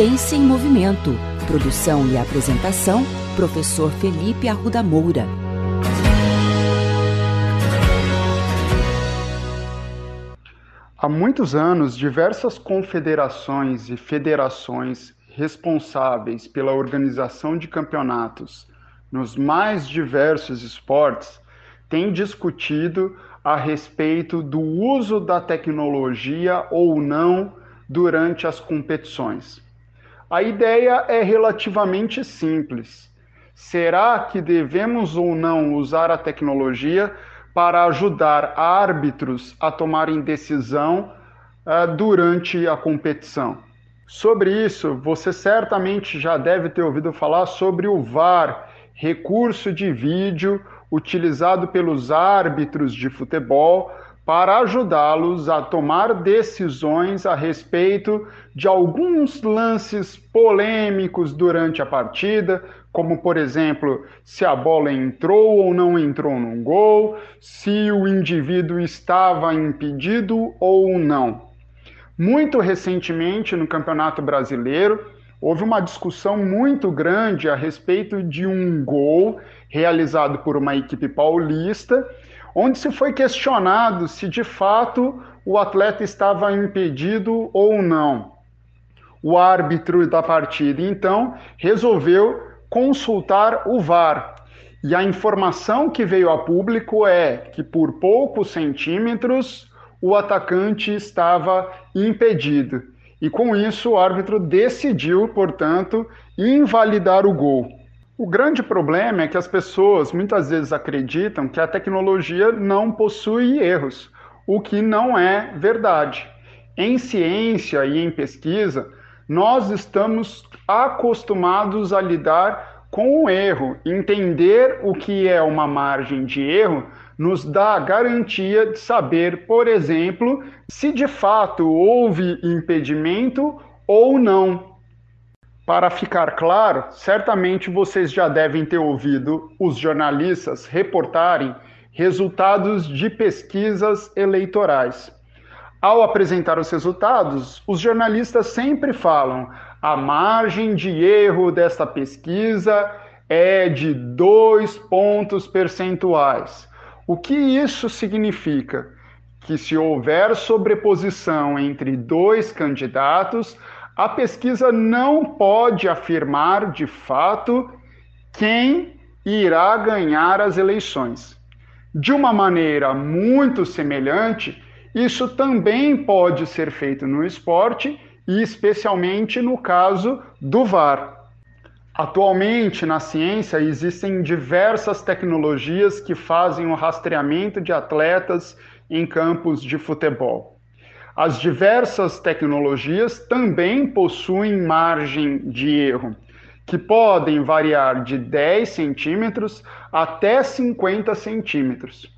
Ciência em Movimento. Produção e apresentação, professor Felipe Arruda Moura. Há muitos anos, diversas confederações e federações responsáveis pela organização de campeonatos nos mais diversos esportes têm discutido a respeito do uso da tecnologia ou não durante as competições. A ideia é relativamente simples. Será que devemos ou não usar a tecnologia para ajudar árbitros a tomarem decisão uh, durante a competição? Sobre isso, você certamente já deve ter ouvido falar sobre o VAR, recurso de vídeo utilizado pelos árbitros de futebol para ajudá-los a tomar decisões a respeito de alguns lances polêmicos durante a partida, como por exemplo, se a bola entrou ou não entrou no gol, se o indivíduo estava impedido ou não. Muito recentemente, no Campeonato Brasileiro, houve uma discussão muito grande a respeito de um gol realizado por uma equipe paulista, onde se foi questionado se de fato o atleta estava impedido ou não. O árbitro da partida, então, resolveu consultar o VAR. E a informação que veio a público é que por poucos centímetros o atacante estava impedido. E com isso o árbitro decidiu, portanto, invalidar o gol. O grande problema é que as pessoas muitas vezes acreditam que a tecnologia não possui erros, o que não é verdade. Em ciência e em pesquisa, nós estamos acostumados a lidar com o erro. Entender o que é uma margem de erro nos dá a garantia de saber, por exemplo, se de fato houve impedimento ou não. Para ficar claro, certamente vocês já devem ter ouvido os jornalistas reportarem resultados de pesquisas eleitorais. Ao apresentar os resultados, os jornalistas sempre falam: a margem de erro desta pesquisa é de dois pontos percentuais. O que isso significa? Que se houver sobreposição entre dois candidatos, a pesquisa não pode afirmar de fato quem irá ganhar as eleições. De uma maneira muito semelhante, isso também pode ser feito no esporte e especialmente no caso do VAR. Atualmente, na ciência, existem diversas tecnologias que fazem o rastreamento de atletas em campos de futebol. As diversas tecnologias também possuem margem de erro, que podem variar de 10 centímetros até 50 centímetros.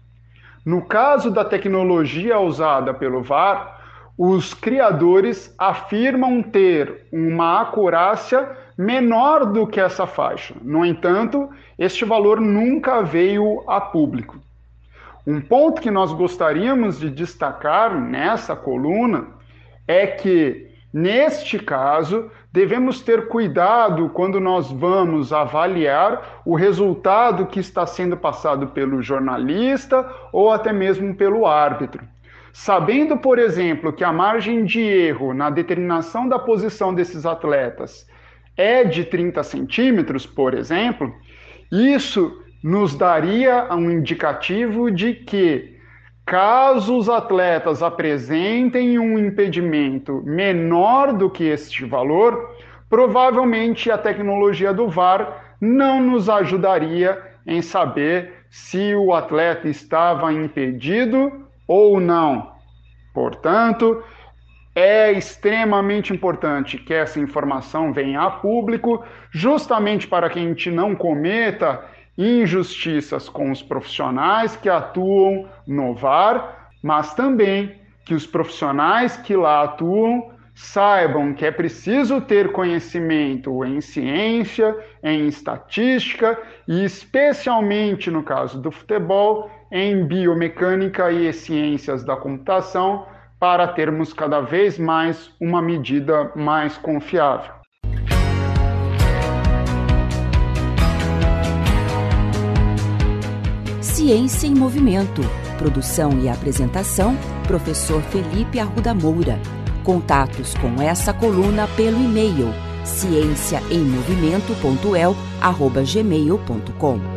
No caso da tecnologia usada pelo VAR, os criadores afirmam ter uma acurácia menor do que essa faixa. No entanto, este valor nunca veio a público. Um ponto que nós gostaríamos de destacar nessa coluna é que, neste caso, devemos ter cuidado quando nós vamos avaliar o resultado que está sendo passado pelo jornalista ou até mesmo pelo árbitro. Sabendo, por exemplo, que a margem de erro na determinação da posição desses atletas é de 30 centímetros, por exemplo, isso nos daria um indicativo de que, caso os atletas apresentem um impedimento menor do que este valor, provavelmente a tecnologia do VAR não nos ajudaria em saber se o atleta estava impedido ou não. Portanto, é extremamente importante que essa informação venha a público, justamente para que a gente não cometa injustiças com os profissionais que atuam no VAR, mas também que os profissionais que lá atuam saibam que é preciso ter conhecimento em ciência, em estatística e, especialmente no caso do futebol, em biomecânica e ciências da computação, para termos cada vez mais uma medida mais confiável. Ciência em Movimento. Produção e apresentação, professor Felipe Arruda Moura. Contatos com essa coluna pelo e-mail ciênciaemmovimento.el@gmail.com.